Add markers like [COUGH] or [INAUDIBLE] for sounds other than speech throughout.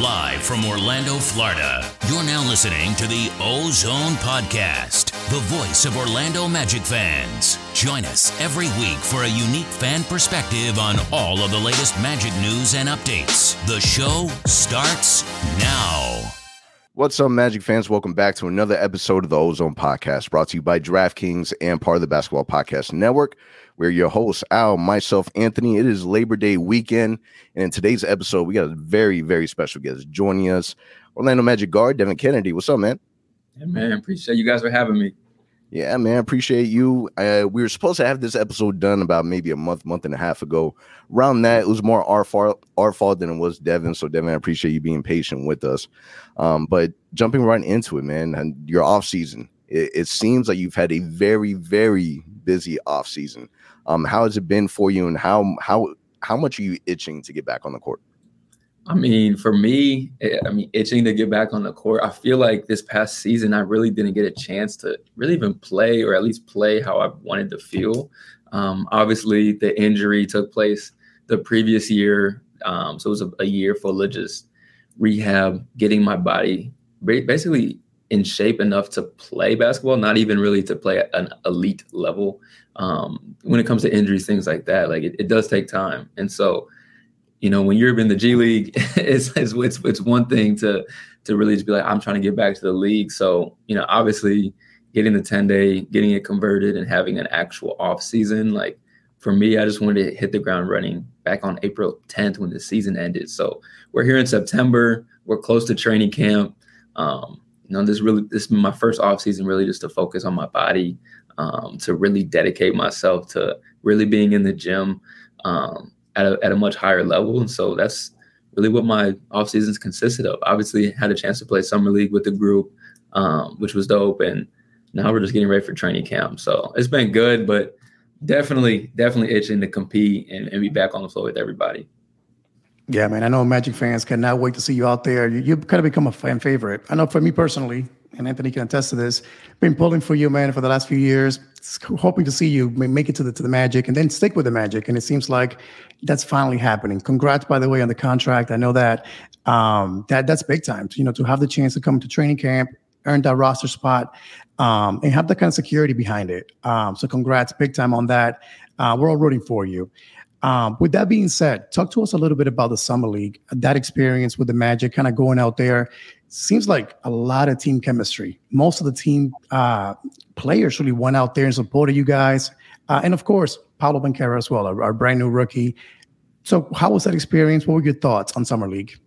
Live from Orlando, Florida, you're now listening to the Ozone Podcast, the voice of Orlando Magic fans. Join us every week for a unique fan perspective on all of the latest Magic news and updates. The show starts now. What's up, Magic fans? Welcome back to another episode of the Ozone Podcast, brought to you by DraftKings and part of the Basketball Podcast Network. We're your hosts, Al, myself, Anthony. It is Labor Day weekend. And in today's episode, we got a very, very special guest joining us. Orlando Magic guard, Devin Cannady. What's up, man? Yeah, man. Appreciate you guys for having me. Yeah, man. Appreciate you. Uh, we were supposed to have this episode done about maybe a month, month and a half ago. Around that, it was more our fault, our fault than it was Devin. So, Devin, I appreciate you being patient with us. Um, but jumping right into it, man, and your off season, it, it seems like you've had a very, very busy off season. Um, how has it been for you, and how how how much are you itching to get back on the court? I mean, for me, eh, I mean, itching to get back on the court. I feel like this past season, I really didn't get a chance to really even play, or at least play how I wanted to feel. Um, obviously, the injury took place the previous year, um, so it was a, a year full of just rehab, getting my body basically in shape enough to play basketball, not even really to play at an elite level. Um, when it comes to injuries, things like that, like it, it, does take time. And so, you know, when you're in the G League, [LAUGHS] it's, it's, it's it's one thing to to really just be like, I'm trying to get back to the league. So, you know, obviously getting the 10 day, getting it converted and having an actual off season, like for me, I just wanted to hit the ground running back on April 10th when the season ended. So we're here in September. We're close to training camp. Um, you know, this really this is my first off season really just to focus on my body, um, to really dedicate myself to really being in the gym um, at a at a much higher level. And so that's really what my off seasons consisted of. Obviously, had a chance to play summer league with the group, um, which was dope, and now we're just getting ready for training camp. So it's been good, but definitely, definitely itching to compete and, and be back on the floor with everybody. Yeah, man. I know Magic fans cannot wait to see you out there. You, have kind of become a fan favorite. I know for me personally, and Anthony can attest to this, been pulling for you, man, for the last few years. Hoping to see you make it to the to the Magic and then stick with the Magic. And it seems like that's finally happening. Congrats, by the way, on the contract. I know that um, that that's big time. You know, to have the chance to come to training camp, earn that roster spot, um, and have that kind of security behind it. Um, so, congrats, big time on that. Uh, we're all rooting for you. Um, with that being said, talk to us a little bit about the summer league. That experience with the Magic, kind of going out there, seems like a lot of team chemistry. Most of the team uh, players really went out there and supported you guys, uh, and of course, Paolo Banchero as well, our, our, brand new rookie. So, how was that experience? What were your thoughts on summer league?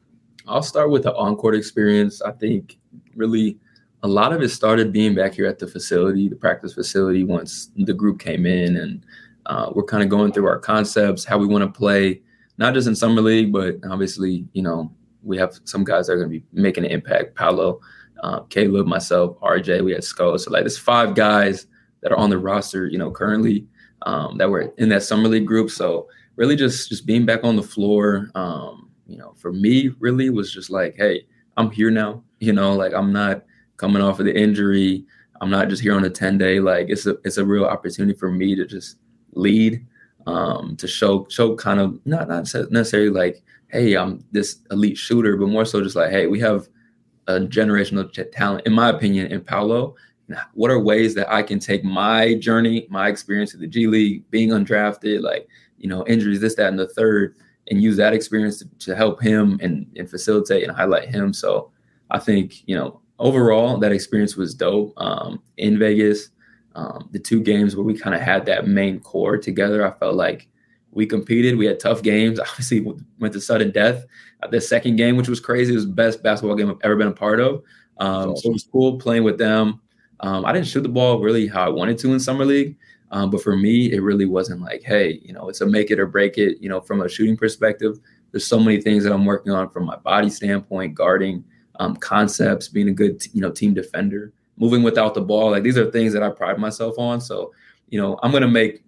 I'll start with the on-court experience. I think really a lot of it started being back here at the facility, the practice facility, once the group came in and uh, we're kind of going through our concepts, how we want to play, not just in summer league, but obviously, you know, we have some guys that are going to be making an impact. Paolo, uh, Caleb, myself, RJ, we had Sko. So like, there's five guys that are on the roster, you know, currently um, that were in that summer league group. So really, just just being back on the floor, um, you know, for me, really was just like, hey, I'm here now. You know, like I'm not coming off of the injury. I'm not just here on a 10 day. Like it's a it's a real opportunity for me to just lead um, to show show kind of not not necessarily like hey I'm this elite shooter, but more so just like hey we have a generational talent in my opinion in Paolo. What are ways that I can take my journey, my experience in the G League, being undrafted, like you know injuries, this, that, and the third, and use that experience to, to help him and, and facilitate and highlight him. So I think you know overall that experience was dope um, in Vegas um, the two games where we kind of had that main core together, I felt like we competed. We had tough games. [LAUGHS] Obviously, went to sudden death. Uh, the second game, which was crazy, It was the best basketball game I've ever been a part of. Um, awesome. So it was cool playing with them. Um, I didn't shoot the ball really how I wanted to in summer league, um, but for me, it really wasn't like, hey, you know, it's a make it or break it. You know, from a shooting perspective, there's so many things that I'm working on from my body standpoint, guarding um, concepts, being a good, you know, team defender moving without the ball. Like these are things that I pride myself on. So, you know, I'm going to make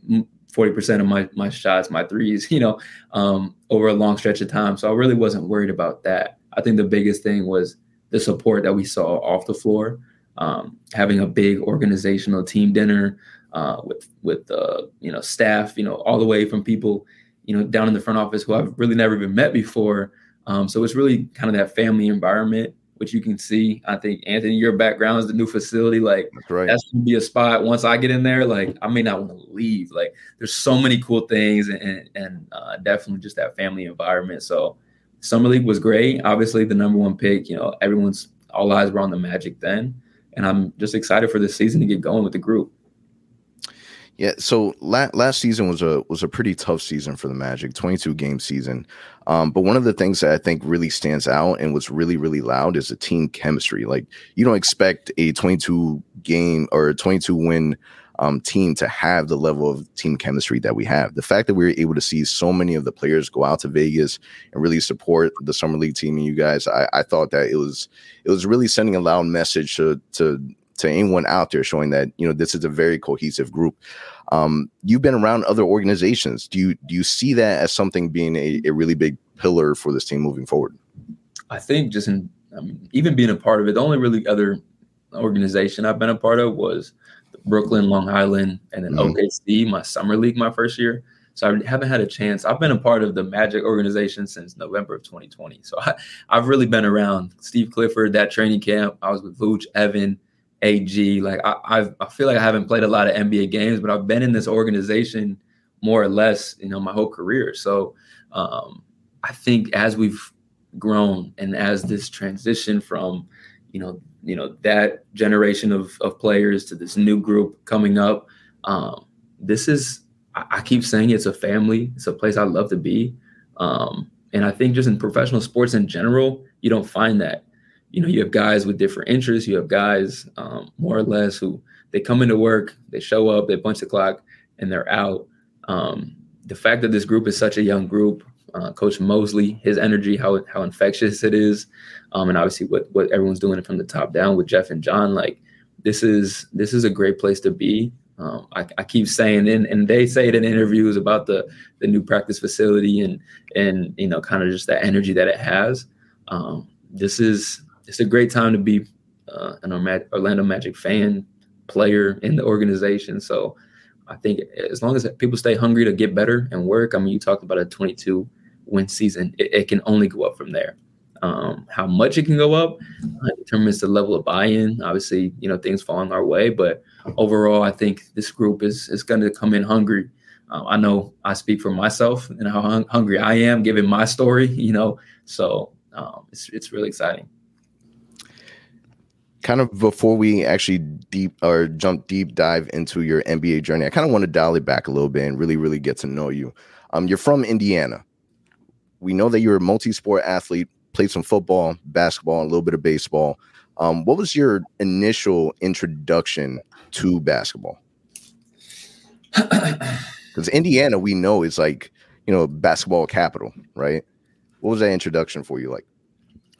40% of my, my shots, my threes, [LAUGHS] you know, um, over a long stretch of time. So I really wasn't worried about that. I think the biggest thing was the support that we saw off the floor, um, having a big organizational team dinner uh, with, with, uh, you know, staff, you know, all the way from people, you know, down in the front office who I've really never even met before, Um, so it's really kind of that family environment, which you can see. I think Anthony, your background is the new facility. Like That's right. that's gonna be a spot. Once I get in there, like I may not want to leave. Like there's so many cool things, and and, uh, definitely just that family environment. So summer league was great. Obviously, the number one pick. You know, everyone's all eyes were on the Magic then, and I'm just excited for this season to get going with the group. Yeah, so la- last season was a was a pretty tough season for the Magic, 22 game season. Um, but one of the things that I think really stands out and was really really loud is the team chemistry. Like you don't expect a 22 game or a 22 win um, team to have the level of team chemistry that we have. The fact that we were able to see so many of the players go out to Vegas and really support the summer league team and you guys, I, I thought that it was it was really sending a loud message to to to anyone out there showing that you know this is a very cohesive group um, you've been around other organizations do you do you see that as something being a, a really big pillar for this team moving forward I think just in I mean, even being a part of it, the only really other organization I've been a part of was Brooklyn, Long Island, and then Mhm. OKC, my summer league, my first year. So I haven't had a chance. I've been a part of the Magic organization since November of 2020. So I, [LAUGHS] I've really been around Steve Clifford, that training camp. I was with Vooch, Evan, AG. Like I, I feel like I haven't played a lot of NBA games, but I've been in this organization more or less, you know, my whole career. So um, I think as we've grown and as this transition from, you know, you know that generation of of players to this new group coming up, um, this is I, I keep saying it's a family. It's a place I love to be. Um, and I think just in professional sports in general, you don't find that. You know, you have guys with different interests. You have guys um, more or less who they come into work, they show up, they punch the clock, and they're out. Um, the fact that this group is such a young group, uh, Coach Mosley, his energy, how how infectious it is, um, and obviously what what everyone's doing from the top down with Jeff and John, like this is this is a great place to be. Um, I, I, keep saying, and, and they say it in interviews about the the new practice facility and and you know kind of just that energy that it has. Um, this is it's a great time to be uh, an Orlando Magic fan, player in the organization. So I think as long as people stay hungry to get better and work, I mean, you talked about a 22 win season, it, it can only go up from there. Um, how much it can go up uh, determines the level of buy-in. Obviously, you know things falling our way, but overall, I think this group is is going to come in hungry. Uh, I know I speak for myself and how hung- hungry I am, given my story. You know, so um, it's it's really exciting. Kind of before we actually deep or jump deep dive into your NBA journey, I kind of want to dial it back a little bit and really, really get to know you. Um, you're from Indiana. We know that you're a multi-sport athlete, played some football, basketball, and a little bit of baseball. Um, what was your initial introduction to basketball? [CLEARS THROAT] Because Indiana, we know is like you know basketball capital, right? What was that introduction for you like?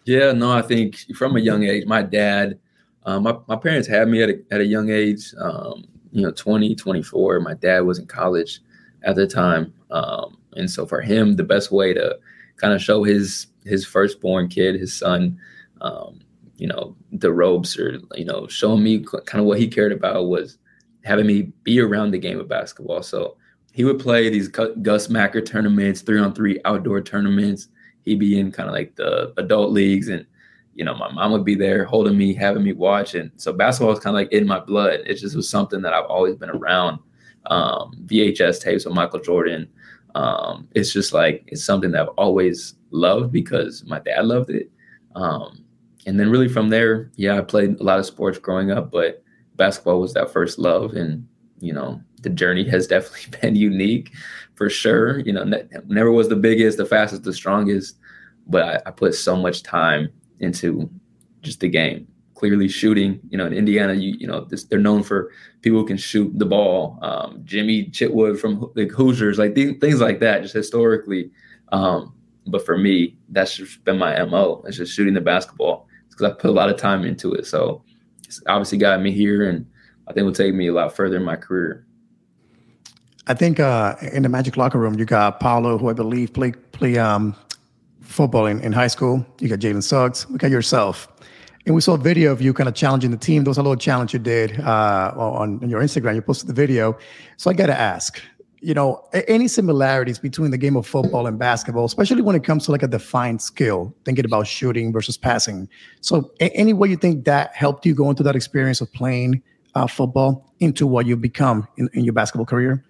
Yeah, no, I think from a young age, my dad, um, my, my parents had me at a, at a young age, um, you know, 20, 24. My dad was in college at the time. Um, and so for him, the best way to kind of show his his firstborn kid, his son, um, you know, the ropes or, you know, showing me kind of what he cared about was having me be around the game of basketball. So he would play these Gus Macker tournaments, three on three outdoor tournaments. He'd be in kind of like the adult leagues, and you know, my mom would be there holding me, having me watch. And so basketball was kind of like in my blood. It just was something that I've always been around. Um, VHS tapes with Michael Jordan. Um, it's just like it's something that I've always loved because my dad loved it. Um, and then really from there, yeah, I played a lot of sports growing up, but basketball was that first love. And you know, the journey has [LAUGHS] definitely been unique for sure. You know, ne- never was the biggest, the fastest, the strongest, but I, I, put so much time into just the game. Clearly, shooting. You know, in Indiana, you you know, this, they're known for people who can shoot the ball. Um, Jimmy Chitwood from the Hoosiers, like things, things like that, just historically. Um, but for me, that's just been my mo. It's just shooting the basketball because I put a lot of time into it. So it's obviously got me here, and I think will take me a lot further in my career. I think uh, in the Magic locker room, you got Paolo, who I believe play play um, football in, in high school. You got Jalen Suggs. Look at yourself. And we saw a video of you kind of challenging the team. There was a little challenge you did uh, on, on your Instagram. You posted the video. So I got to ask, you know, any similarities between the game of football and basketball, especially when it comes to like a defined skill, thinking about shooting versus passing. So, any way you think that helped you go into that experience of playing uh, football into what you've become in, in your basketball career?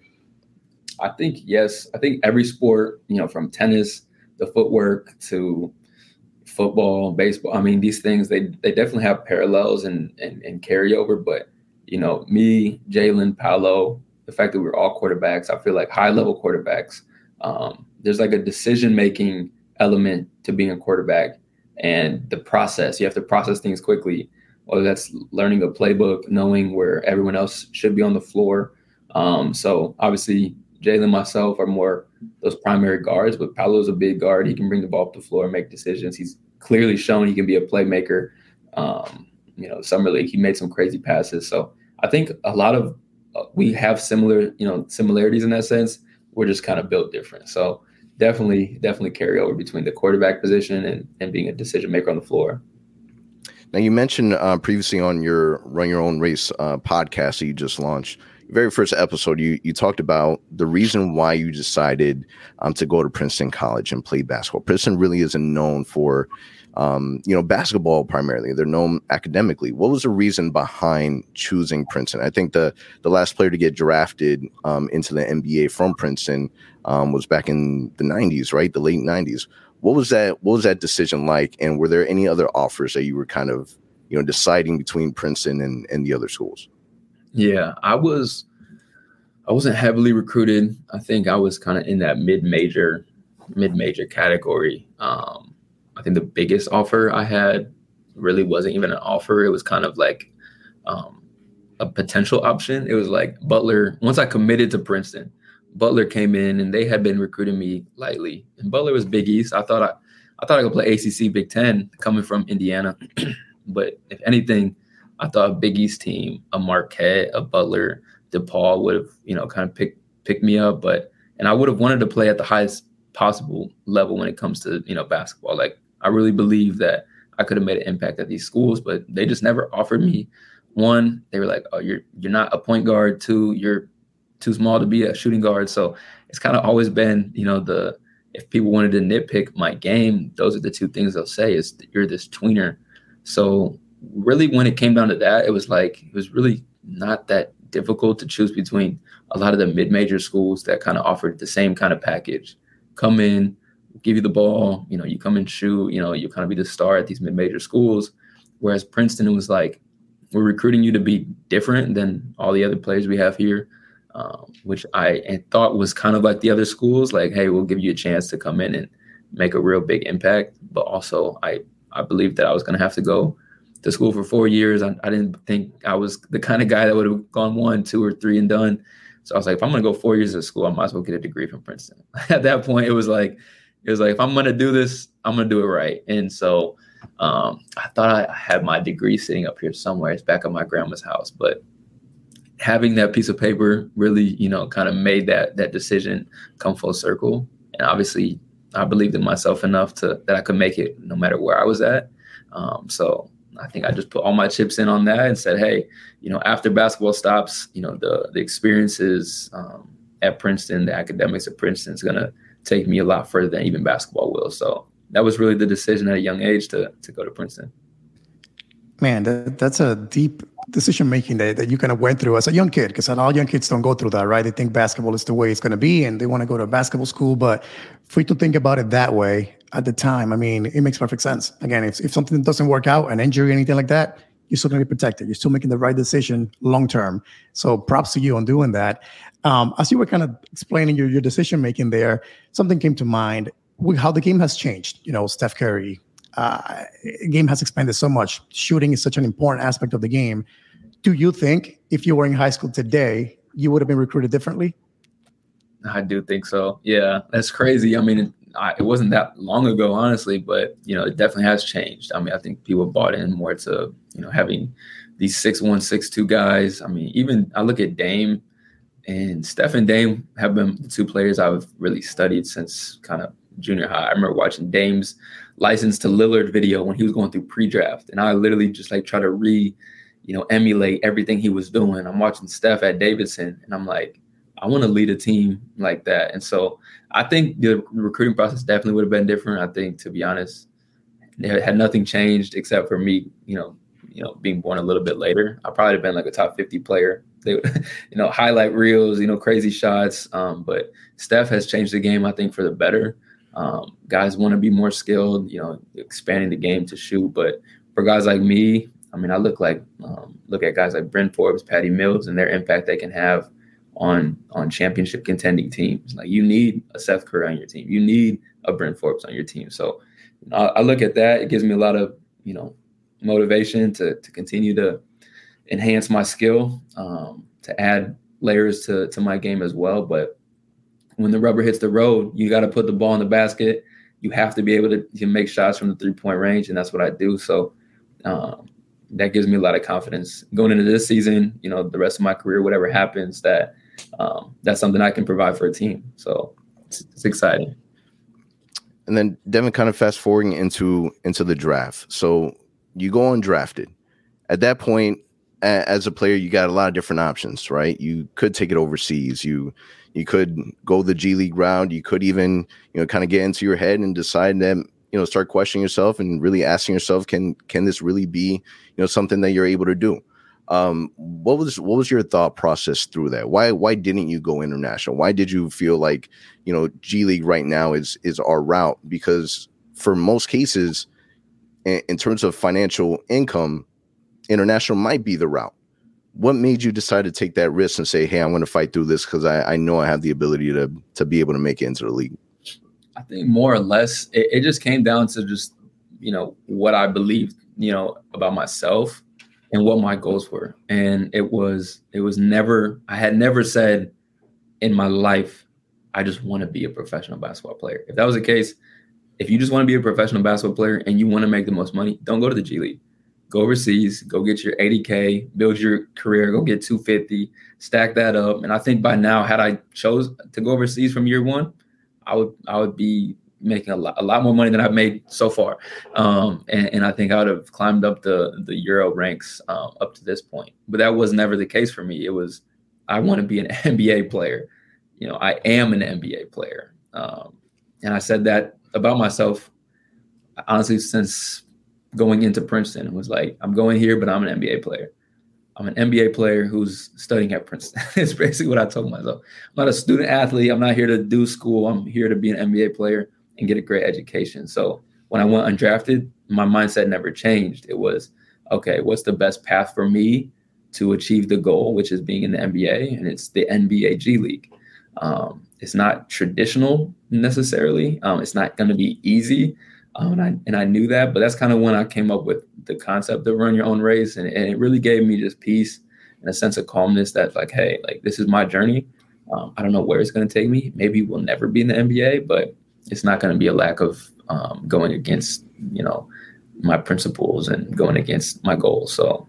I think yes. I think every sport, you know, from tennis, the footwork to football, baseball. I mean, these things they they definitely have parallels and and, and carryover. But you know, me, Jalen, Paolo, the fact that we're all quarterbacks, I feel like high level quarterbacks. Um, there's like a decision making element to being a quarterback and the process. You have to process things quickly, whether that's learning a playbook, knowing where everyone else should be on the floor. Um, so obviously, Jalen myself are more those primary guards, but Paolo's a big guard. He can bring the ball up the floor and make decisions. He's clearly shown he can be a playmaker. Um, you know, summer league, he made some crazy passes. So I think a lot of we have similar, you know, similarities in that sense. We're just kind of built different. So definitely, definitely carry over between the quarterback position and, and being a decision maker on the floor. Now you mentioned uh, previously on your Run Your Own Race uh, podcast that you just launched, very first episode, you you talked about the reason why you decided um, to go to Princeton College and play basketball. Princeton really isn't known for um, you know, basketball primarily. They're known academically. What was the reason behind choosing Princeton? I think the the last player to get drafted um, into the NBA from Princeton um, was back in the '90s, right? The late '90s. What was that? What was that decision like? And were there any other offers that you were kind of, you know, deciding between Princeton and and the other schools? Yeah, I was. I wasn't heavily recruited. I think I was kind of in that mid major, mid major category. Um, I think the biggest offer I had really wasn't even an offer. It was kind of like um, a potential option. It was like Butler. Once I committed to Princeton, Butler came in and they had been recruiting me lightly. And Butler was Big East. I thought I, I thought I could play ACC Big Ten coming from Indiana. [CLEARS THROAT] but if anything, I thought a Big East team, a Marquette, a Butler, DePaul would have, you know, kind of picked picked me up. But and I would have wanted to play at the highest possible level when it comes to you know basketball. Like I really believe that I could have made an impact at these schools, but they just never offered me one. They were like, "Oh, you're you're not a point guard. Two, you're too small to be a shooting guard." So it's kind of always been, you know, the if people wanted to nitpick my game, those are the two things they'll say is you're this tweener. So really, when it came down to that, it was like it was really not that difficult to choose between a lot of the mid-major schools that kind of offered the same kind of package. Come in, give you the ball, you know, you come and shoot, you know, you kind of be the star at these mid-major schools. Whereas Princeton it was like, we're recruiting you to be different than all the other players we have here, um, which I thought was kind of like the other schools, like, hey, we'll give you a chance to come in and make a real big impact. But also, I I believed that I was going to have to go to school for four years. I, I didn't think I was the kind of guy that would have gone one, two, or three and done. So I was like, if I'm to go four years of school, I might as well get a degree from Princeton. [LAUGHS] At that point, it was like, it was like if I'm gonna do this, I'm gonna do it right. And so um, I thought I had my degree sitting up here somewhere. It's back at my grandma's house, but having that piece of paper really, you know, kind of made that that decision come full circle. And obviously, I believed in myself enough to that I could make it no matter where I was at. Um, so I think I just put all my chips in on that and said, hey, you know, after basketball stops, you know, the the experiences um, at Princeton, the academics at Princeton is gonna take me a lot further than even basketball will. So that was really the decision at a young age to to go to Princeton. Man, that, that's a deep decision making that, that you kind of went through as a young kid, because all young kids don't go through that, right? They think basketball is the way it's going to be and they want to go to a basketball school. But for you to think about it that way at the time, I mean, it makes perfect sense. Again, if, if something doesn't work out, an injury, anything like that, you're still going to be protected. You're still making the right decision long term. So props to you on doing that. Um, as you were kind of explaining your, your decision making there, something came to mind how the game has changed. You know, Steph Curry, uh, game has expanded so much. Shooting is such an important aspect of the game. Do you think if you were in high school today, you would have been recruited differently? I do think so. Yeah, that's crazy. I mean, I, it wasn't that long ago, honestly, but you know, it definitely has changed. I mean, I think people bought in more to you know having these six one, six two guys. I mean, even I look at Dame and Steph and Dame have been the two players I've really studied since kind of junior high. I remember watching Dame's license to Lillard video when he was going through pre-draft, and I literally just like try to re, you know, emulate everything he was doing. I'm watching Steph at Davidson, and I'm like, I want to lead a team like that. And so I think the recruiting process definitely would have been different. I think, to be honest, had nothing changed except for me, you know, you know, being born a little bit later. I probably have been like a top 50 player. They, [LAUGHS] you know, highlight reels, you know, crazy shots. Um, but Steph has changed the game, I think, for the better. Um, guys want to be more skilled, you know, expanding the game to shoot. But for guys like me, I mean, I look like um, look at guys like Bryn Forbes, Patty Mills, and their impact they can have on on championship contending teams. Like you need a Seth Curry on your team, you need a Bryn Forbes on your team. So I, I look at that; it gives me a lot of you know motivation to to continue to enhance my skill, um, to add layers to to my game as well. But when the rubber hits the road, you got to put the ball in the basket. You have to be able to, to make shots from the three point range, and that's what I do. So um, that gives me a lot of confidence going into this season. You know, the rest of my career, whatever happens, that um, that's something I can provide for a team. So it's, it's exciting. And then Devin, kind of fast forwarding into into the draft. So you go undrafted. At that point, a, as a player, you got a lot of different options, right? You could take it overseas. You you could go the G League route. You could even you know kind of get into your head and decide that you know start questioning yourself and really asking yourself, can can this really be you know something that you're able to do? Um, what was what was your thought process through that? Why why didn't you go international? Why did you feel like you know G League right now is is our route? Because for most cases, in, in terms of financial income, international might be the route. What made you decide to take that risk and say, "Hey, I'm going to fight through this because I, I know I have the ability to to be able to make it into the league"? I think more or less, it, it just came down to just you know what I believed, you know, about myself and what my goals were. And it was it was never I had never said in my life I just want to be a professional basketball player. If that was the case, if you just want to be a professional basketball player and you want to make the most money, don't go to the G League. Go overseas, go get your 80K, build your career, go get 250, stack that up. And I think by now, had I chose to go overseas from year one, I would I would be making a lot, a lot more money than I've made so far. Um, and, and, I think I would have climbed up the the Euro ranks uh, up to this point. But that was never the case for me. It was I want to be an [LAUGHS] NBA player. You know, I am an NBA player. Um, and I said that about myself honestly since going into Princeton. It was like I'm going here, but I'm an NBA player. I'm an NBA player who's studying at Princeton. [LAUGHS] it's basically what I told myself. I'm not a student athlete. I'm not here to do school. I'm here to be an NBA player and get a great education. So when I went undrafted, my mindset never changed. It was, okay, what's the best path for me to achieve the goal, which is being in the NBA, and it's the NBA G League. Um, it's not traditional necessarily. Um, it's not going to be easy, um, and I and I knew that. But that's kind of when I came up with the concept of run your own race, and, and it really gave me just peace and a sense of calmness that like, hey, like this is my journey. Um, I don't know where it's going to take me. Maybe we'll never be in the NBA, but it's not going to be a lack of um, going against you know my principles and going against my goals. So.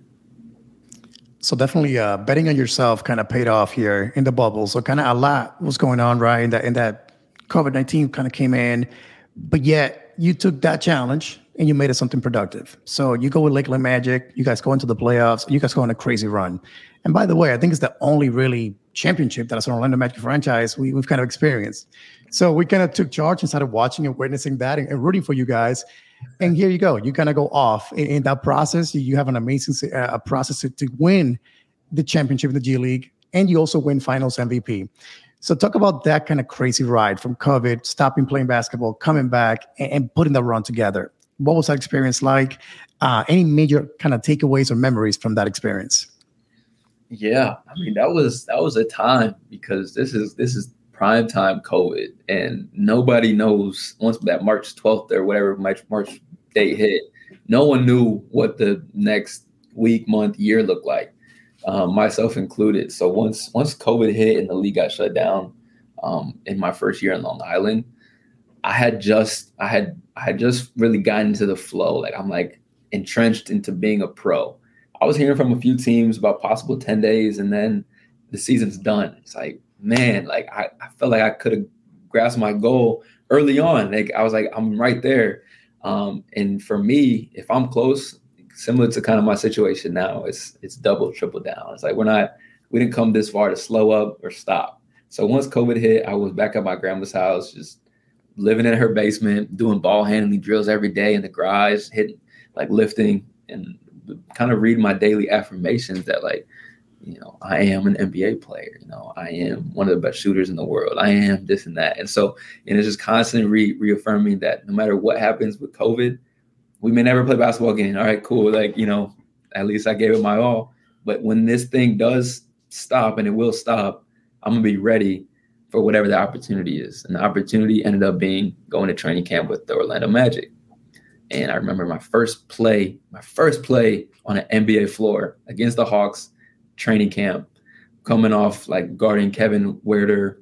So definitely, uh, betting on yourself kind of paid off here in the bubble. So kind of a lot was going on, right? And that, and that COVID nineteen kind of came in, but yet you took that challenge and you made it something productive. So you go with Lakeland Magic, you guys go into the playoffs, you guys go on a crazy run. And by the way, I think it's the only really championship that as an Orlando Magic franchise we, we've kind of experienced. So we kind of took charge and started watching and witnessing that and, and rooting for you guys. And here you go. You kind of go off in, in, that process. You have an amazing uh, process to, to win the championship in the G League, and you also win Finals MVP. So talk about that kind of crazy ride from COVID, stopping playing basketball, coming back, and, and putting that run together. What was that experience like? Uh, any major kind of takeaways or memories from that experience? Yeah, I mean that was that was a time because this is this is prime time COVID, and nobody knows once that March 12th or whatever March March date hit, no one knew what the next week, month, year looked like, um, myself included. So once once COVID hit and the league got shut down, um, in my first year in Long Island, I had just I had I had just really gotten into the flow. Like I'm like entrenched into being a pro. I was hearing from a few teams about possible 10 days and then the season's done. It's like, man, like I, I felt like I could have grasped my goal early on. Like I was like, I'm right there. Um, and for me, if I'm close, similar to kind of my situation now, it's it's double, triple down. It's like we're not we didn't come this far to slow up or stop. So once COVID hit, I was back at my grandma's house, just living in her basement, doing ball handling drills every day in the garage, hitting like lifting and kind of reading my daily affirmations that like, you know, I am an NBA player. You know, I am one of the best shooters in the world. I am this and that. And so, and it's just constantly re- reaffirming that no matter what happens with COVID, we may never play basketball again. All right, cool. Like, you know, at least I gave it my all. But when this thing does stop, and it will stop, I'm gonna be ready for whatever the opportunity is. And the opportunity ended up being going to training camp with the Orlando Magic. And I remember my first play, my first play on an NBA floor against the Hawks training camp, coming off like guarding Kevin Huerter,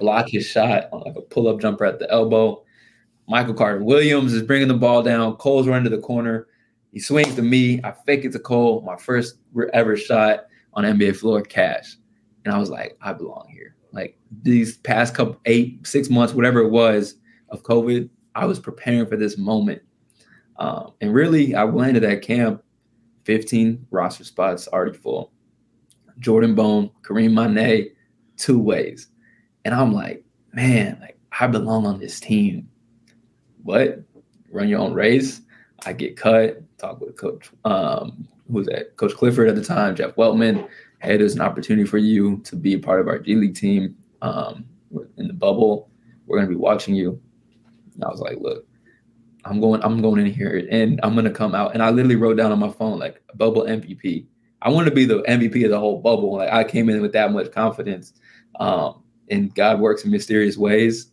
block his shot on like a pull-up jumper at the elbow. Michael Carter Williams is bringing the ball down. Cole's running to the corner. He swings to me. I fake it to Cole. My first ever shot on NBA floor, cash. And I was like, I belong here. Like these past couple eight, six months, whatever it was of COVID, I was preparing for this moment. Um, and really, I landed at camp, 15 roster spots already full. Jordan Bone, Karim Mané, two ways. And I'm like, man, like I belong on this team. What? Run your own race. I get cut. Talk with Coach, um, who was that? Coach Clifford at the time, Jeff Weltman. Hey, there's an opportunity for you to be part of our G League team um, in the bubble. We're gonna be watching you. And I was like, look, I'm going, I'm going in here and I'm gonna come out. And I literally wrote down on my phone like bubble MVP. I want to be the MVP of the whole bubble. Like I came in with that much confidence. Um, and God works in mysterious ways.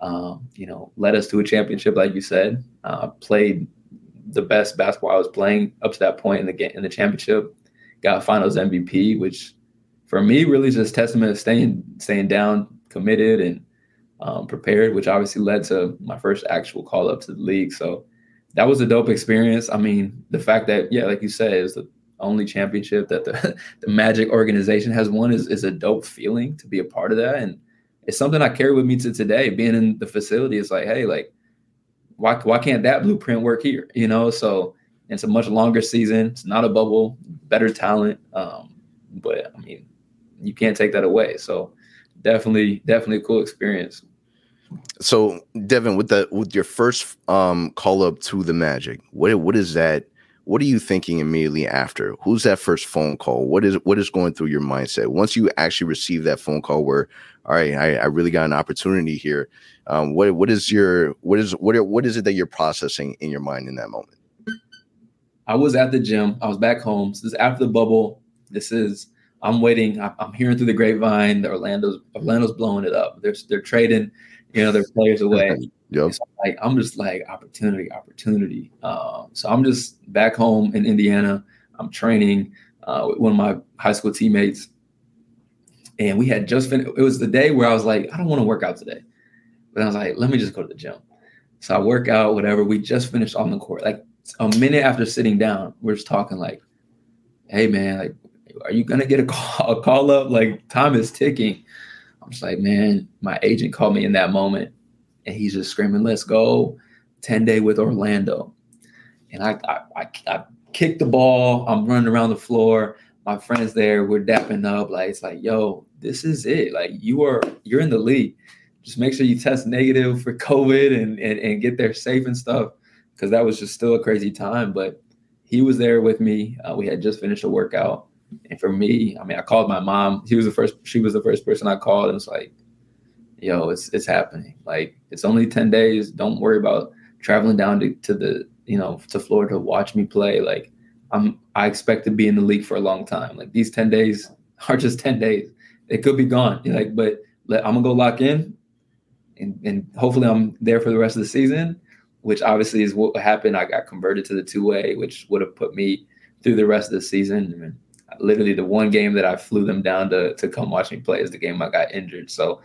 Um, you know, led us to a championship, like you said. Uh, played the best basketball I was playing up to that point in the game in the championship. Got Finals MVP, which for me really just testament of staying staying down, committed, and um, prepared. Which obviously led to my first actual call up to the league. So that was a dope experience. I mean, the fact that yeah, like you said, is the only championship that the, [LAUGHS] the Magic organization has won is, is a dope feeling to be a part of that. And it's something I carry with me to today. Being in the facility, it's like, hey, like, why why can't that blueprint work here? You know, so it's a much longer season. It's not a bubble, better talent. Um, but I mean, you can't take that away. So definitely, definitely a cool experience. So Devin, with the with your first um call up to the Magic, what what is that what are you thinking immediately after? Who's that first phone call? What is what is going through your mindset once you actually receive that phone call? Where, all right, I, I really got an opportunity here. Um, what what is your what is what are, what is it that you're processing in your mind in that moment? I was at the gym. I was back home. So this is after the bubble. This is I'm waiting. I'm hearing through the grapevine. The Orlando's Orlando's blowing it up. They're they're trading, you know, their players away. [LAUGHS] Yep. So like I'm just like opportunity, opportunity. Um, so I'm just back home in Indiana. I'm training uh, with one of my high school teammates, and we had just finished. It was the day where I was like, I don't want to work out today, but I was like, let me just go to the gym. So I work out, whatever. We just finished on the court. Like a minute after sitting down, we're just talking like, hey man, like, are you gonna get a [LAUGHS] call, a call up? Like time is ticking. I'm just like, man, my agent called me in that moment and he's just screaming, "Let's go!" Ten day with Orlando, and I I, I, I kick the ball. I'm running around the floor. My friends there, we're dapping up. Like it's like, yo, this is it. Like you are, you're in the league. Just make sure you test negative for COVID and and, and get there safe and stuff. Because that was just still a crazy time. But he was there with me. Uh, we had just finished a workout. And for me, I mean, I called my mom. He was the first. She was the first person I called, and it's like, yo, it's it's happening. Like it's only 10 days. Don't worry about traveling down to, to the, you know, to Florida to watch me play. Like I'm I expect to be in the league for a long time. Like these 10 days [LAUGHS] are just 10 days. It could be gone. You're like, but let, I'm gonna go lock in and, and hopefully I'm there for the rest of the season, which obviously is what happened. I got converted to the two way, which would have put me through the rest of the season. Mean, literally the one game that I flew them down to to come watch me play is the game I got injured. So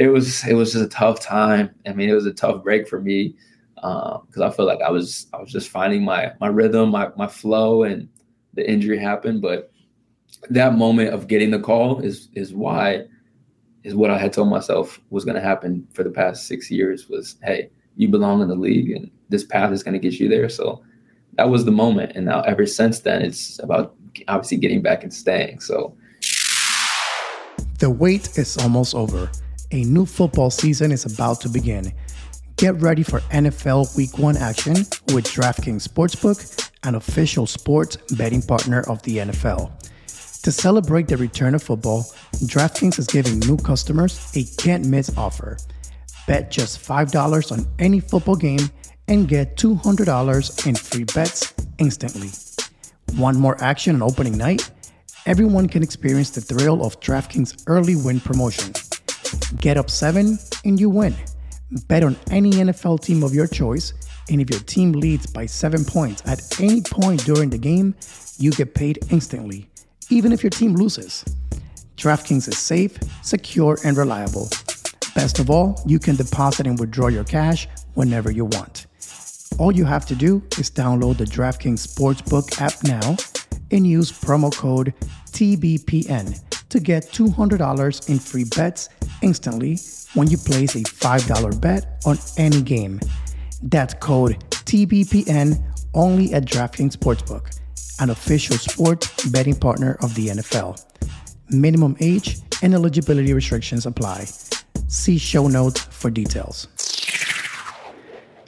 it was it was just a tough time. I mean, it was a tough break for me because um, I felt like I was I was just finding my my rhythm, my my flow, and the injury happened. But that moment of getting the call is is why is what I had told myself was going to happen for the past six years. Was hey, you belong in the league, and this path is going to get you there. So that was the moment, and now ever since then, it's about obviously getting back and staying. So The wait is almost over. A new football season is about to begin. Get ready for NFL Week 1 action with DraftKings Sportsbook, an official sports betting partner of the NFL. To celebrate the return of football, DraftKings is giving new customers a can't miss offer. Bet just $5 on any football game and get $200 in free bets instantly. Want more action on opening night? Everyone can experience the thrill of DraftKings early win promotion. Get up seven and you win. Bet on any NFL team of your choice, and if your team leads by seven points at any point during the game, you get paid instantly, even if your team loses. DraftKings is safe, secure, and reliable. Best of all, you can deposit and withdraw your cash whenever you want. All you have to do is download the DraftKings Sportsbook app now and use promo code TBPN to get $200 in free bets instantly when you place a $5 bet on any game. That's code TBPN only at DraftKings Sportsbook, an official sports betting partner of the NFL. Minimum age and eligibility restrictions apply. See show notes for details.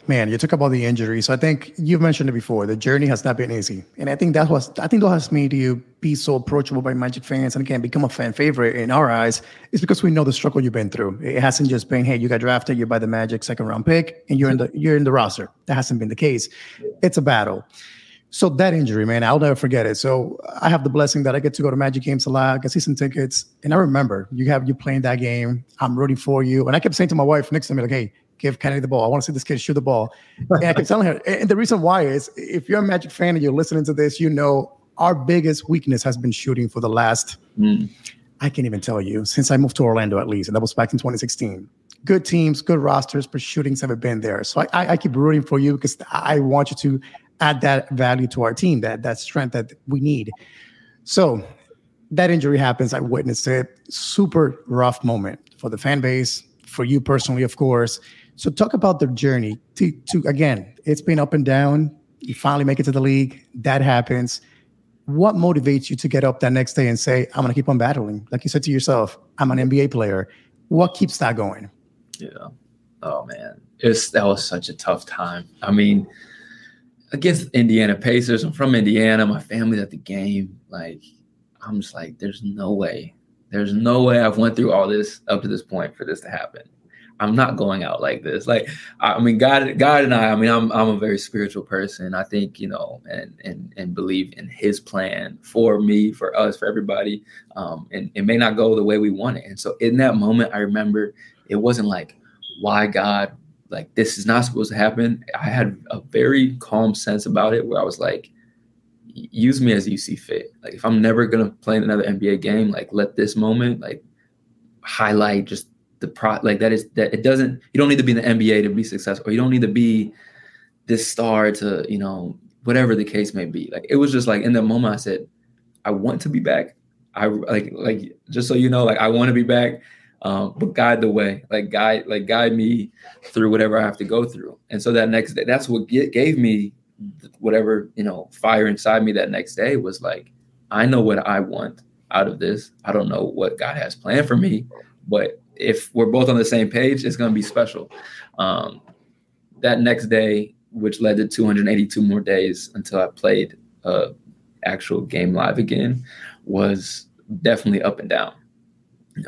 Man, you took up all the injuries. So I think you've mentioned it before. The journey has not been easy, and I think that was I think that has made you be so approachable by Magic fans, and again become a fan favorite in our eyes. Is because we know the struggle you've been through. It hasn't just been hey, you got drafted, you're by the Magic second round pick, and you're in the you're in the roster. That hasn't been the case. It's a battle. So that injury, man, I'll never forget it. So I have the blessing that I get to go to Magic games a lot, I get season tickets, and I remember you have you playing that game. I'm rooting for you, and I kept saying to my wife next to me like, "Hey, give Cannady the ball. I want to see this kid shoot the ball. And I kept telling her, and the reason why is if you're a Magic fan and you're listening to this, you know our biggest weakness has been shooting for the last, mm. I can't even tell you, since I moved to Orlando at least, and that was back in 2016. Good teams, good rosters, but shootings haven't been there. So I, I keep rooting for you because I want you to add that value to our team, that that strength that we need. So that injury happens. I witnessed it. Super rough moment for the fan base, for you personally, of course. So talk about the journey to, to again, it's been up and down. You finally make it to the league. That happens. What motivates you to get up that next day and say, I'm gonna keep on battling? Like you said to yourself, I'm an NBA player. What keeps that going? Yeah. Oh man. It's that was such a tough time. I mean, against Indiana Pacers. I'm from Indiana. My family's at the game. Like, I'm just like, there's no way. There's no way I've went through all this up to this point for this to happen. I'm not going out like this. Like, I mean, God, God and I, I mean, I'm, I'm a very spiritual person. I think, you know, and, and, and believe in his plan for me, for us, for everybody. Um, and it may not go the way we want it. And so in that moment, I remember it wasn't like, why God, like this is not supposed to happen. I had a very calm sense about it where I was like, use me as you see fit. Like if I'm never gonna play another NBA game, like let this moment like highlight just the pro like that is that it doesn't you don't need to be in the NBA to be successful. Or you don't need to be this star to you know whatever the case may be. Like it was just like in the moment I said I want to be back. I like like just so you know like I want to be back um, but guide the way like guide like guide me through whatever I have to go through. And so that next day that's what get, gave me whatever you know fire inside me that next day was like I know what I want out of this. I don't know what God has planned for me but if we're both on the same page, it's going to be special. Um, that next day, which led to 282 more days until I played a actual game live again, was definitely up and down.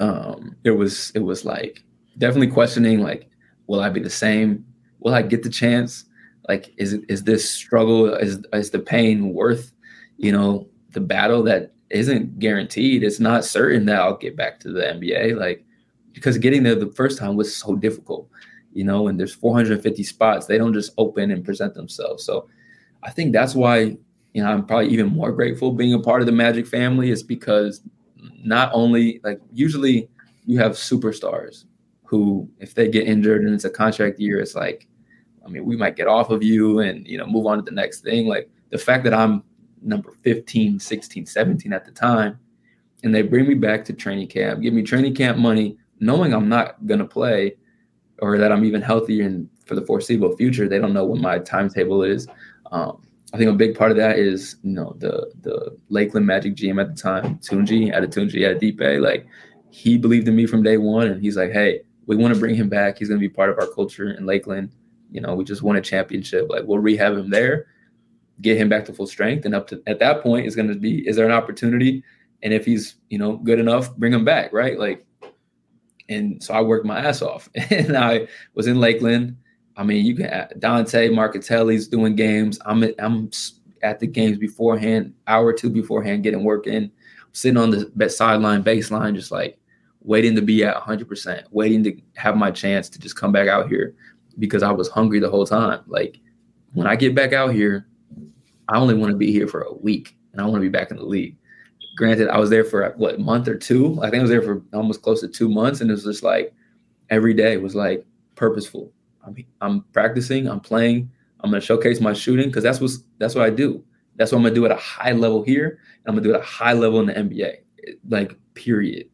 Um, it was it was like definitely questioning like, will I be the same? Will I get the chance? Like, is is this struggle is is the pain worth, you know, the battle that isn't guaranteed? It's not certain that I'll get back to the NBA. Like, because getting there the first time was so difficult, you know, and there's 450 spots. They don't just open and present themselves. So I think that's why, you know, I'm probably even more grateful being a part of the Magic family is because not only like usually you have superstars who, if they get injured and it's a contract year, it's like, I mean, we might get off of you and, you know, move on to the next thing. Like the fact that I'm number 15, 16, 17 at the time, and they bring me back to training camp, give me training camp money, knowing I'm not going to play or that I'm even healthy and for the foreseeable future, they don't know what my timetable is. Um, I think a big part of that is, you know, the the Lakeland Magic GM at the time, Tunji, at a Tunji at Deep Like he believed in me from day one, and he's like, "Hey, we want to bring him back. He's going to be part of our culture in Lakeland. You know, we just won a championship. Like, we'll rehab him there, get him back to full strength, and up to at that point is going to be, is there an opportunity? And if he's, you know, good enough, bring him back, right? Like, and so I worked my ass off, [LAUGHS] and I was in Lakeland. I mean, you can Dante Marchitelli's doing games. I'm I'm at the games beforehand, hour or two beforehand, getting work in, sitting on the sideline, baseline, just like waiting to be at 100%, waiting to have my chance to just come back out here because I was hungry the whole time. Like when I get back out here, I only want to be here for a week and I want to be back in the league. Granted, I was there for what month or two. I think I was there for almost close to two months, and it was just like every day was like purposeful. I'm, I'm practicing, I'm playing, I'm gonna showcase my shooting because that's what that's what I do. That's what I'm gonna do at a high level here, and I'm gonna do it at a high level in the NBA. Like period.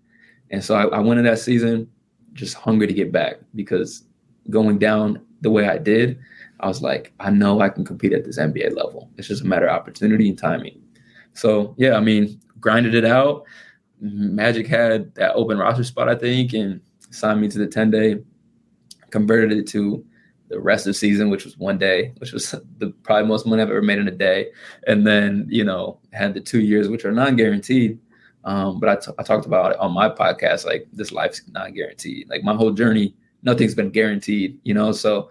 And so I, I went in that season just hungry to get back because going down the way I did, I was like, I know I can compete at this NBA level. It's just a matter of opportunity and timing. So yeah, I mean, grinded it out. Magic had that open roster spot, I think, and signed me to the 10 day, converted it to the rest of the season, which was one day, which was the probably most money I've ever made in a day. And then, you know, had the two years, which are non guaranteed. Um, but I, t- I talked about it on my podcast, like this life's not guaranteed. Like my whole journey, nothing's been guaranteed, you know? So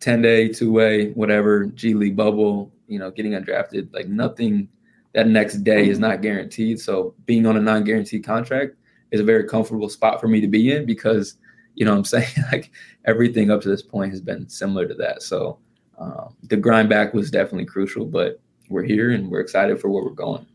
10 day, two way, whatever, G League bubble, you know, getting undrafted, like nothing that next day is not guaranteed. So being on a non guaranteed contract is a very comfortable spot for me to be in because, you know what I'm [LAUGHS] saying? Like everything up to this point has been similar to that. So um, the grind back was definitely crucial, but we're here and we're excited for where we're going.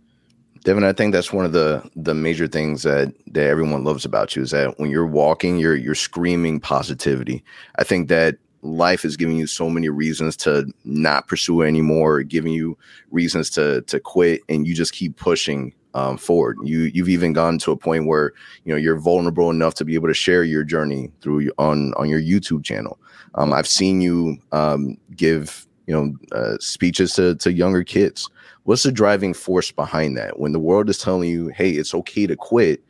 Devin, I think that's one of the the major things that that everyone loves about you is that when you're walking, you're you're screaming positivity. I think that life is giving you so many reasons to not pursue anymore, giving you reasons to to quit, and you just keep pushing um, forward. You you've even gone to a point where you know you're vulnerable enough to be able to share your journey through on on your YouTube channel. Um, I've seen you um, give you know uh, speeches to to younger kids what's the driving force behind that when the world is telling you hey it's okay to quit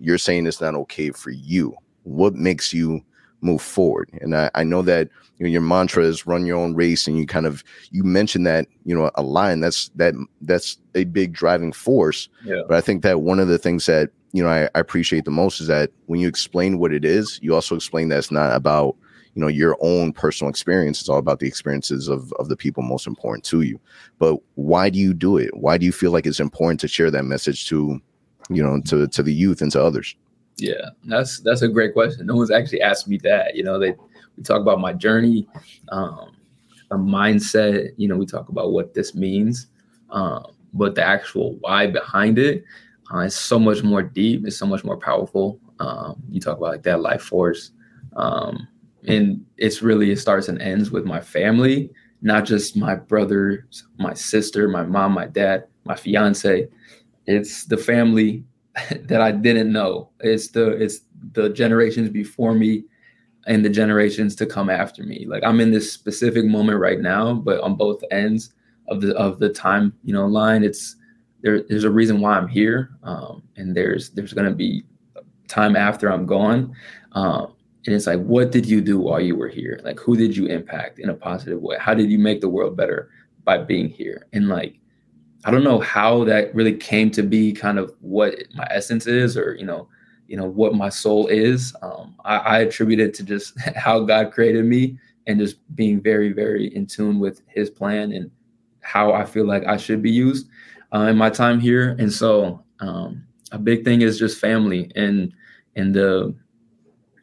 you're saying it's not okay for you what makes you move forward. And i, I know that you know, your mantra is run your own race and you kind of you mentioned that you know a line. That's that that's a big driving force. Yeah. but i think that one of the things that you know I, I appreciate the most is that when you explain what it is you also explain that it's not about you know your own personal experience. It's all about the experiences of of the people most important to you. But why do you do it? Why do you feel like it's important to share that message to you know to to the youth and to others yeah that's that's a great question. No one's actually asked me that you know they we talk about my journey um a mindset you know we talk about what this means um but the actual why behind it uh, is so much more deep it's so much more powerful. Um you talk about like that life force um and it's really it starts and ends with my family not just my brother my sister my mom my dad my fiance. It's the family [LAUGHS] that i didn't know. It's the it's the generations before me and the generations to come after me. Like i'm in this specific moment right now but on both ends of the of the time you know line it's there, there's a reason why i'm here um, and there's there's to be time after i'm gone um, and it's like what did you do while you were here? Like who did you impact in a positive way? How did you make the world better by being here? And like i don't know how that really came to be kind of what my essence is or you know you know what my soul is. Um, I, I attribute it to just [LAUGHS] how god created me and just being very very in tune with his plan and how i feel like i should be used uh, in my time here. And so um, a big thing is just family and and the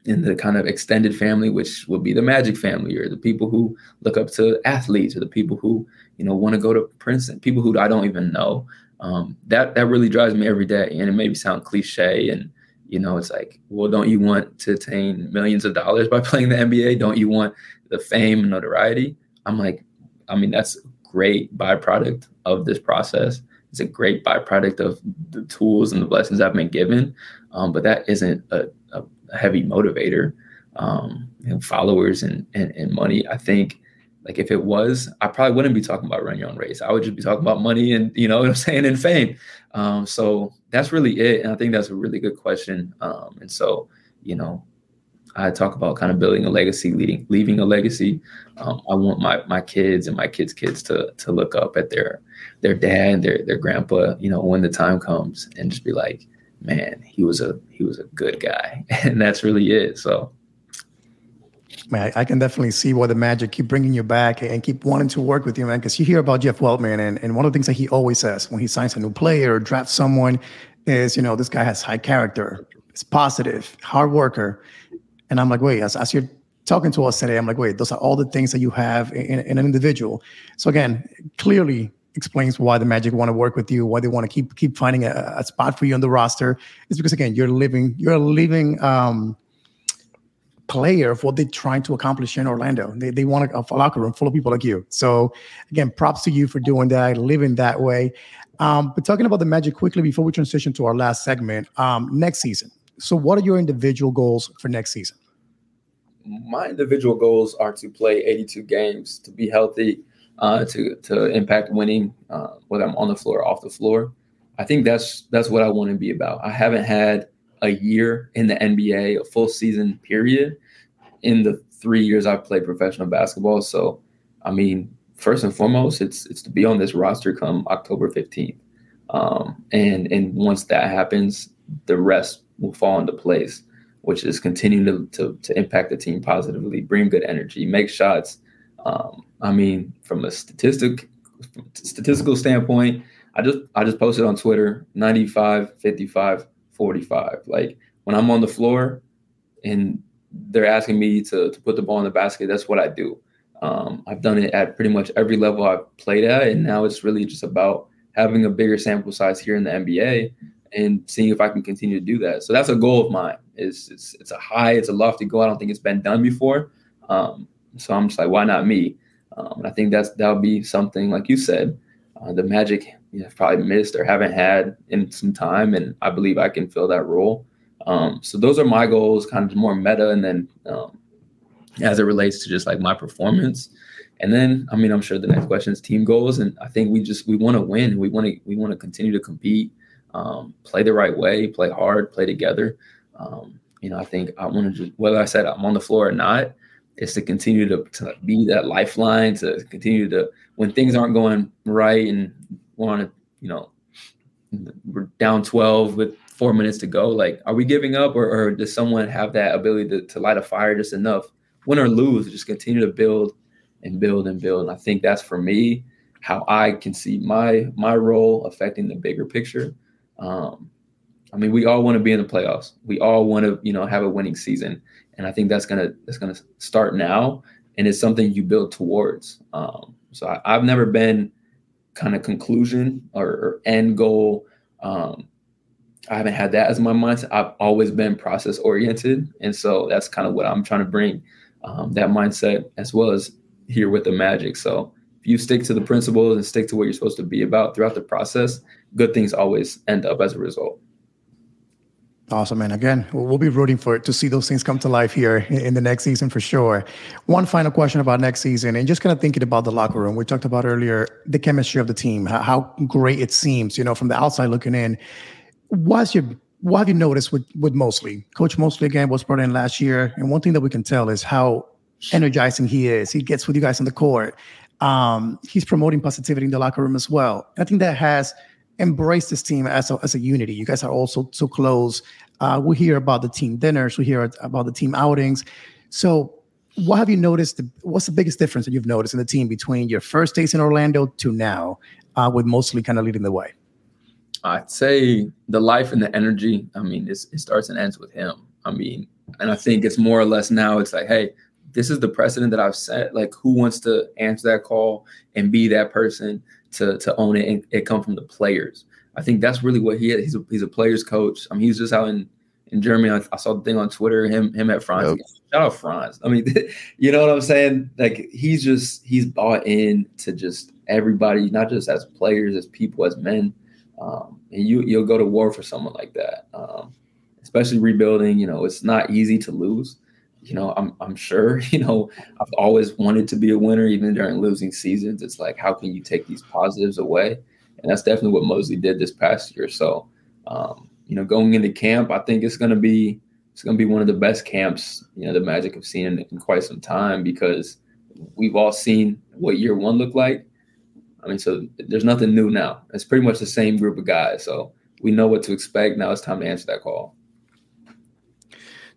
in the kind of extended family, which would be the Magic family, or the people who look up to athletes, or the people who you know want to go to Princeton, people who I don't even know. Um, that that really drives me every day, and it maybe sound cliche, and you know it's like, well, don't you want to attain millions of dollars by [LAUGHS] playing the NBA? Don't you want the fame and notoriety? I'm like, I mean, that's a great byproduct of this process. It's a great byproduct of the tools and the blessings I've been given, um, but that isn't a a heavy motivator. Um, know, followers and, and, and money. I think Like if it was, I probably wouldn't be talking about run your own race. I would just be talking about money and you know [LAUGHS] what I'm saying and fame. Um, so that's really it, and I think that's a really good question. Um, and so you know, I talk about kind of building a legacy, leading, leaving a legacy. Um, I want my my kids and my kids' kids to to look up at their their dad, and their their grandpa, you know, when the time comes, and just be like, man, he was a he was a good guy, [LAUGHS] and that's really it. So man, I can definitely see why the Magic keep bringing you back and keep wanting to work with you, man. Because you hear about Jeff Weltman, and, and one of the things that he always says when he signs a new player or drafts someone is, you know, this guy has high character, it's positive, hard worker. And I'm like, wait, as, as you're talking to us today, I'm like, wait, those are all the things that you have in, in an individual. So again, clearly explains why the Magic want to work with you, why they want to keep keep finding a, a spot for you on the roster. Is because again, you're living, you're living um, player of what they're trying to accomplish in Orlando. They, they want a, a, locker room full of people like you. So again, props to you for doing that, living that way. Um, but talking about the Magic quickly before we transition to our last segment, um, next season. So what are your individual goals for next season? My individual goals are to play 82 games, to be healthy, uh, to to impact winning, uh, whether I'm on the floor or off the floor. I think that's that's what I want to be about. I haven't had a year in the NBA, a full season period, in the three years I've played professional basketball. So, I mean, first and foremost, it's it's to be on this roster come October fifteenth, um, and and once that happens, the rest will fall into place, which is continuing to to, to impact the team positively, bring good energy, make shots. Um, I mean, from a statistic statistical standpoint, I just I just posted on Twitter 95, 55 45. Like when I'm on the floor and they're asking me to, to put the ball in the basket, that's what I do. Um, I've done it at pretty much every level I've played at, and now it's really just about having a bigger sample size here in the NBA and seeing if I can continue to do that. So that's a goal of mine. Is it's, it's a high, it's a lofty goal. I don't think it's been done before. Um, so I'm just like, why not me? Um, I think that's that'll be something like you said. Uh, the Magic you know, probably missed or haven't had in some time, and I believe I can fill that role. Um, so those are my goals, kind of more meta, and then um, as it relates to just like my performance. And then, I mean, I'm sure the next question is team goals, and I think we just we want to win. We want to we want to continue to compete, um, play the right way, play hard, play together. Um, you know, I think I want to just whether I said I'm on the floor or not, is to continue to, to be that lifeline, to continue to when things aren't going right and want to, you know, we're down 12 with four minutes to go. Like, are we giving up or, or does someone have that ability to, to light a fire just enough, win or lose, just continue to build and build and build? And I think that's for me how I can see my my role affecting the bigger picture. Um, I mean, we all want to be in the playoffs. We all want to, you know, have a winning season, and I think that's gonna that's gonna start now, and it's something you build towards. Um, so I, have never been kind of conclusion or, or end goal. Um, I haven't had that as my mindset. I've always been process oriented, and so that's kind of what I'm trying to bring um, that mindset as well as here with the Magic. So if you stick to the principles and stick to what you're supposed to be about throughout the process, good things always end up as a result. Awesome, man. Again, we'll be rooting for it to see those things come to life here in the next season for sure. One final question about next season, and just kind of thinking about the locker room. We talked about earlier the chemistry of the team, how great it seems, you know, from the outside looking in. What's your what have you noticed with with Mosley? Coach Mosley again was brought in last year, and one thing that we can tell is how energizing he is. He gets with you guys on the court. Um, he's promoting positivity in the locker room as well. I think that has embrace this team as a, as a unity. You guys are also so close. Uh, we hear about the team dinners. We hear about the team outings. So, what have you noticed? What's the biggest difference that you've noticed in the team between your first days in Orlando to now, uh, with Mosley kind of leading the way? I'd say the life and the energy. I mean, it starts and ends with him. I mean, and I think it's more or less now. It's like, hey, this is the precedent that I've set. Like, who wants to answer that call and be that person to to own it and it come from the players. I think that's really what he is. He's a, he's a players coach. I mean, he's just out in in Germany. I, I saw the thing on Twitter. Him him at Franz. Yep. Shout out Franz. I mean, [LAUGHS] you know what I'm saying? Like he's just he's bought in to just everybody, not just as players, as people, as men. Um, and you you'll go to war for someone like that. Um, especially rebuilding. You know, it's not easy to lose. You know, I'm I'm sure, [LAUGHS] you know, I've always wanted to be a winner, even during losing seasons. It's like, how can you take these positives away? And that's definitely what Mosley did this past year. So, um, you know, going into camp, I think it's to be it's to be one of the best camps you know the Magic have seen in, in quite some time because we've all seen what year one looked like. I mean, so there's nothing new now. It's pretty much the same group of guys. So we know what to expect. Now it's time to answer that call.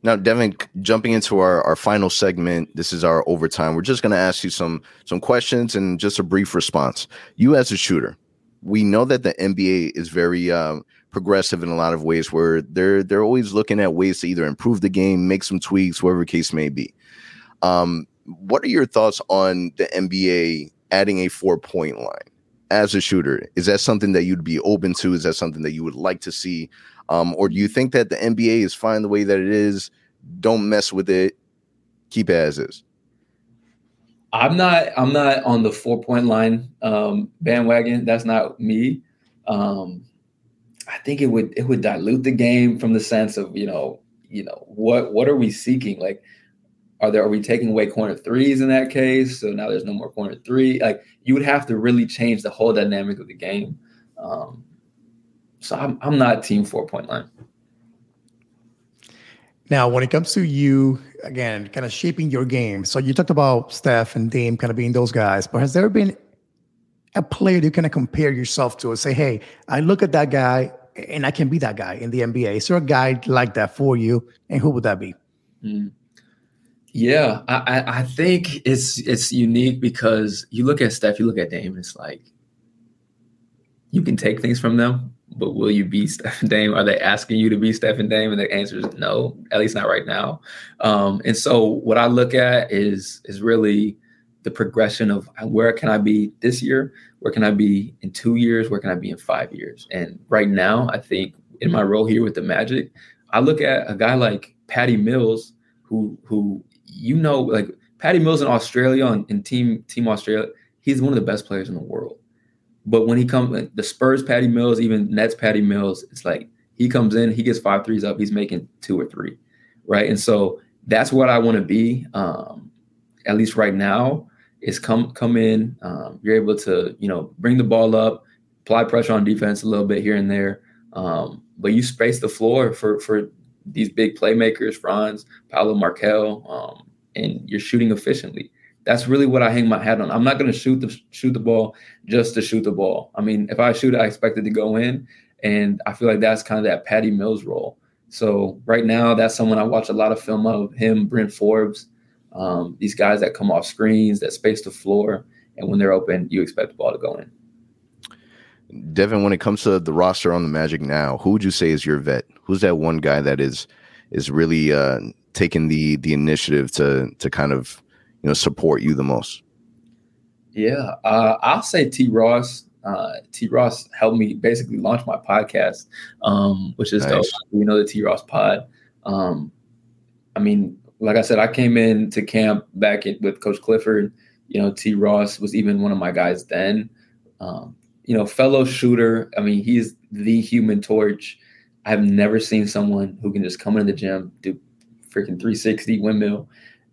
Now, Devin, jumping into our, our final segment, this is our overtime. We're just going to ask you some some questions and just a brief response. You as a shooter, we know that the NBA is very um, progressive in a lot of ways, where they're they're always looking at ways to either improve the game, make some tweaks, whatever case may be. Um, what are your thoughts on the NBA adding a four point line as a shooter? Is that something that you'd be open to? Is that something that you would like to see? Um, or do you think that the NBA is fine the way that it is? Don't mess with it. Keep it as is. I'm not. I'm not on the four point line um, bandwagon. That's not me. Um, I think it would it would dilute the game from the sense of you know you know what what are we seeking like are there are we taking away corner threes in that case so now there's no more corner three like you would have to really change the whole dynamic of the game um, so I'm, I'm not team four point line. Now, when it comes to you, again, kind of shaping your game. So you talked about Steph and Dame kind of being those guys, but has there been a player you kind of compare yourself to and say, hey, I look at that guy and I can be that guy in the NBA? Is there a guy like that for you? And who would that be? Mm. Yeah, I, I think it's it's unique because you look at Steph, you look at Dame, it's like you can take things from them, but will you be [LAUGHS] Steph and Dame? Are they asking you to be Steph and Dame? And the answer is no, at least not right now. Um, and so what I look at is is really the progression of where can I be this year? Where can I be in two years? Where can I be in five years? And right now, I think in my role here with the Magic, I look at a guy like Patty Mills, who who you know, like Patty Mills in Australia and, in Team Team Australia, he's one of the best players in the world. But when he comes, the Spurs Patty Mills, even Nets Patty Mills, it's like he comes in, he gets five threes up, he's making two or three, right? And so that's what I want to be. Um, at least right now, is come come in. Um, you're able to you know bring the ball up, apply pressure on defense a little bit here and there, um, but you space the floor for for these big playmakers, Franz, Paolo Markelle, um, and you're shooting efficiently that's really what I hang my hat on. I'm not going to shoot the shoot the ball just to shoot the ball. I mean, if I shoot I expect it to go in, and I feel like that's kind of that Patty Mills role. So right now, that's someone I watch a lot of film of him, Bryn Forbes, um, these guys that come off screens that space the floor, and when they're open, you expect the ball to go in. Devin, when it comes to the roster on the Magic now, who would you say is your vet? Who's that one guy that is is really uh, taking the the initiative to to kind of you know support you the most? Yeah, uh, I'll say T. Ross. Uh, T. Ross helped me basically launch my podcast, um, which is nice. We know the T. Ross Pod. Um, I mean, like I said, I came in to camp back in, with Coach Clifford. You know, T. Ross was even one of my guys then. Um, you know, fellow shooter. I mean, he's the human torch. I've never seen someone who can just come into the gym, do freaking 360 windmill,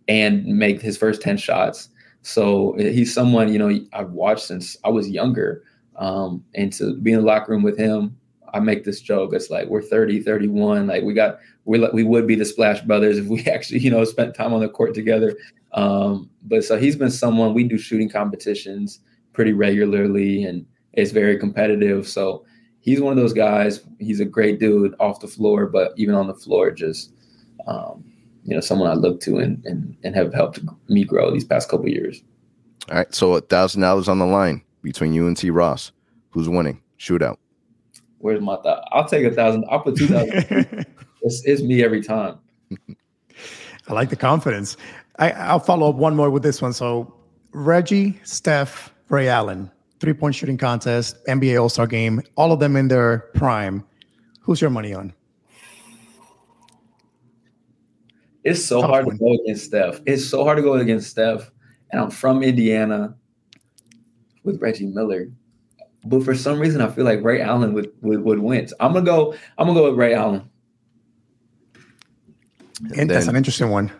and make his first 10 shots. So he's someone, you know, I've watched since I was younger. Um, and to be in the locker room with him, I make this joke. It's like we're 30, 31. Like we got, we we would be the Splash Brothers if we [LAUGHS] actually, you know, spent time on the court together. Um, but so he's been someone we do shooting competitions pretty regularly, and it's very competitive. So he's one of those guys. He's a great dude off the floor, but even on the floor, just um, you know someone I look to and and, and have helped me grow these past couple years. All right, so a thousand dollars on the line between you and T. Ross. Who's winning? Shootout. Where's my thought? I'll take a thousand. I'll put two thousand. [LAUGHS] it's, it's me every time. I like the confidence. I, I'll follow up one more with this one. So Reggie, Steph, Ray Allen, three point shooting contest, NBA All Star game, all of them in their prime. Who's your money on? It's so Tough hard one. to go against Steph. It's so hard to go against Steph. And I'm from Indiana with Reggie Miller. But for some reason, I feel like Ray Allen would, would, would win. So I'm gonna go. I'm gonna go with Ray Allen. And, and that's an interesting one.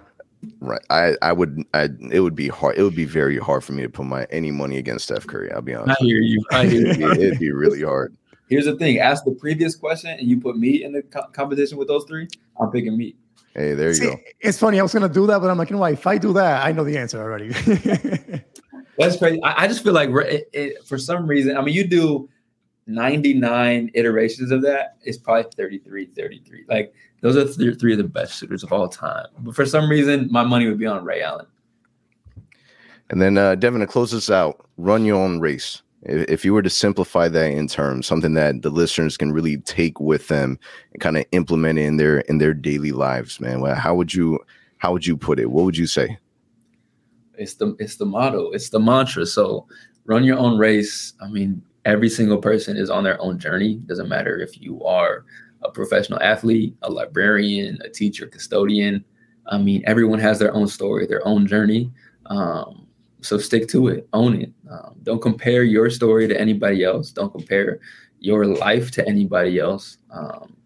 Right. I I would I it would be hard. It would be very hard for me to put my any money against Steph Curry. I'll be honest. I hear you. I hear [LAUGHS] It'd be, you. it'd be really hard. Here's the thing: ask the previous question, and you put me in the co- competition with those three. I'm picking me. Hey, there you See, go. it's funny. I was gonna do that, but I'm like, you know what? If I do that, I know the answer already. [LAUGHS] That's crazy. I, I just feel like it, it, for some reason, I mean, you do 99 iterations of that is probably 33, 33. Like those are th- three of the best shooters of all time. But for some reason, my money would be on Ray Allen. And then uh, Devin, to close this out, run your own race. If, if you were to simplify that in terms, something that the listeners can really take with them and kind of implement it in their in their daily lives, man. Well, how would you how would you put it? What would you say? It's the it's the motto. It's the mantra. So run your own race. I mean, every single person is on their own journey. Doesn't matter if you are a professional athlete, a librarian, a teacher, custodian. I mean, everyone has their own story, their own journey. Um, so stick to it, own it. Um, don't compare your story to anybody else. Don't compare your life to anybody else. Um,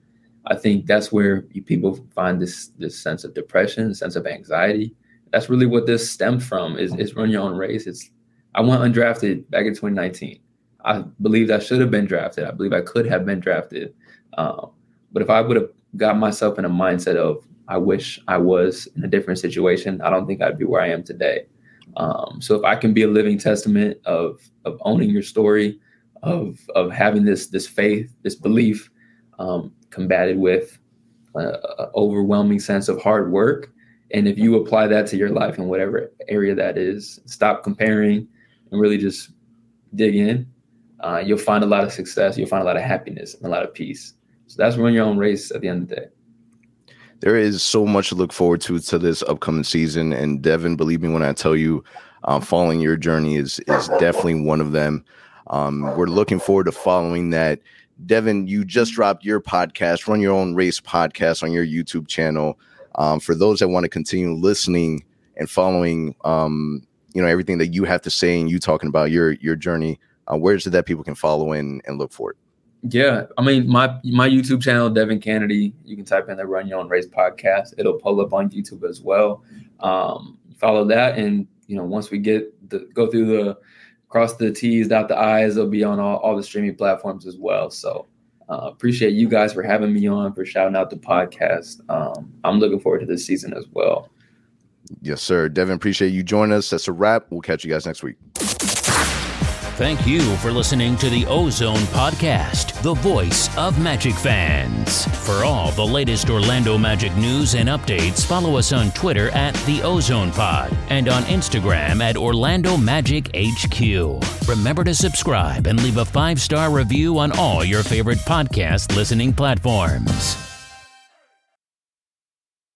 I think that's where people find this this sense of depression, sense of anxiety. That's really what this stemmed from. Is is run your own race. It's I went undrafted back in 2019. I believed I should have been drafted. I believe I could have been drafted. Um, but if I would have got myself in a mindset of I wish I was in a different situation, I don't think I'd be where I am today. Um, so if I can be a living testament of of owning your story, of of having this this faith, this belief, um, combated with an overwhelming sense of hard work, and if you apply that to your life in whatever area that is, stop comparing and really just dig in, uh, you'll find a lot of success. You'll find a lot of happiness and a lot of peace. So that's run your own race at the end of the day there is so much to look forward to to this upcoming season. And Devin, believe me when I tell you, um, following your journey is is definitely one of them. Um, we're looking forward to following that. Devin, you just dropped your podcast, Run Your Own Race podcast on your YouTube channel. Um, for those that want to continue listening and following, um, you know, everything that you have to say and you talking about your your journey, uh, where is it that people can follow in and look for it? Yeah, I mean my my YouTube channel, Devin Cannady. You can type in the Run Your Own Race podcast. It'll pull up on YouTube as well. Um, follow that, and you know once we get the go through the cross the T's, dot the I's, it'll be on all, all the streaming platforms as well. So uh, appreciate you guys for having me on, for shouting out the podcast. Um, I'm looking forward to this season as well. Yes, sir. Devin, appreciate you joining us. That's a wrap. We'll catch you guys next week. Thank you for listening to the Ozone Podcast, the voice of Magic fans. For all the latest Orlando Magic news and updates, follow us on Twitter at the Ozone Pod and on Instagram at Orlando Magic HQ. Remember to subscribe and leave a five star review on all your favorite podcast listening platforms.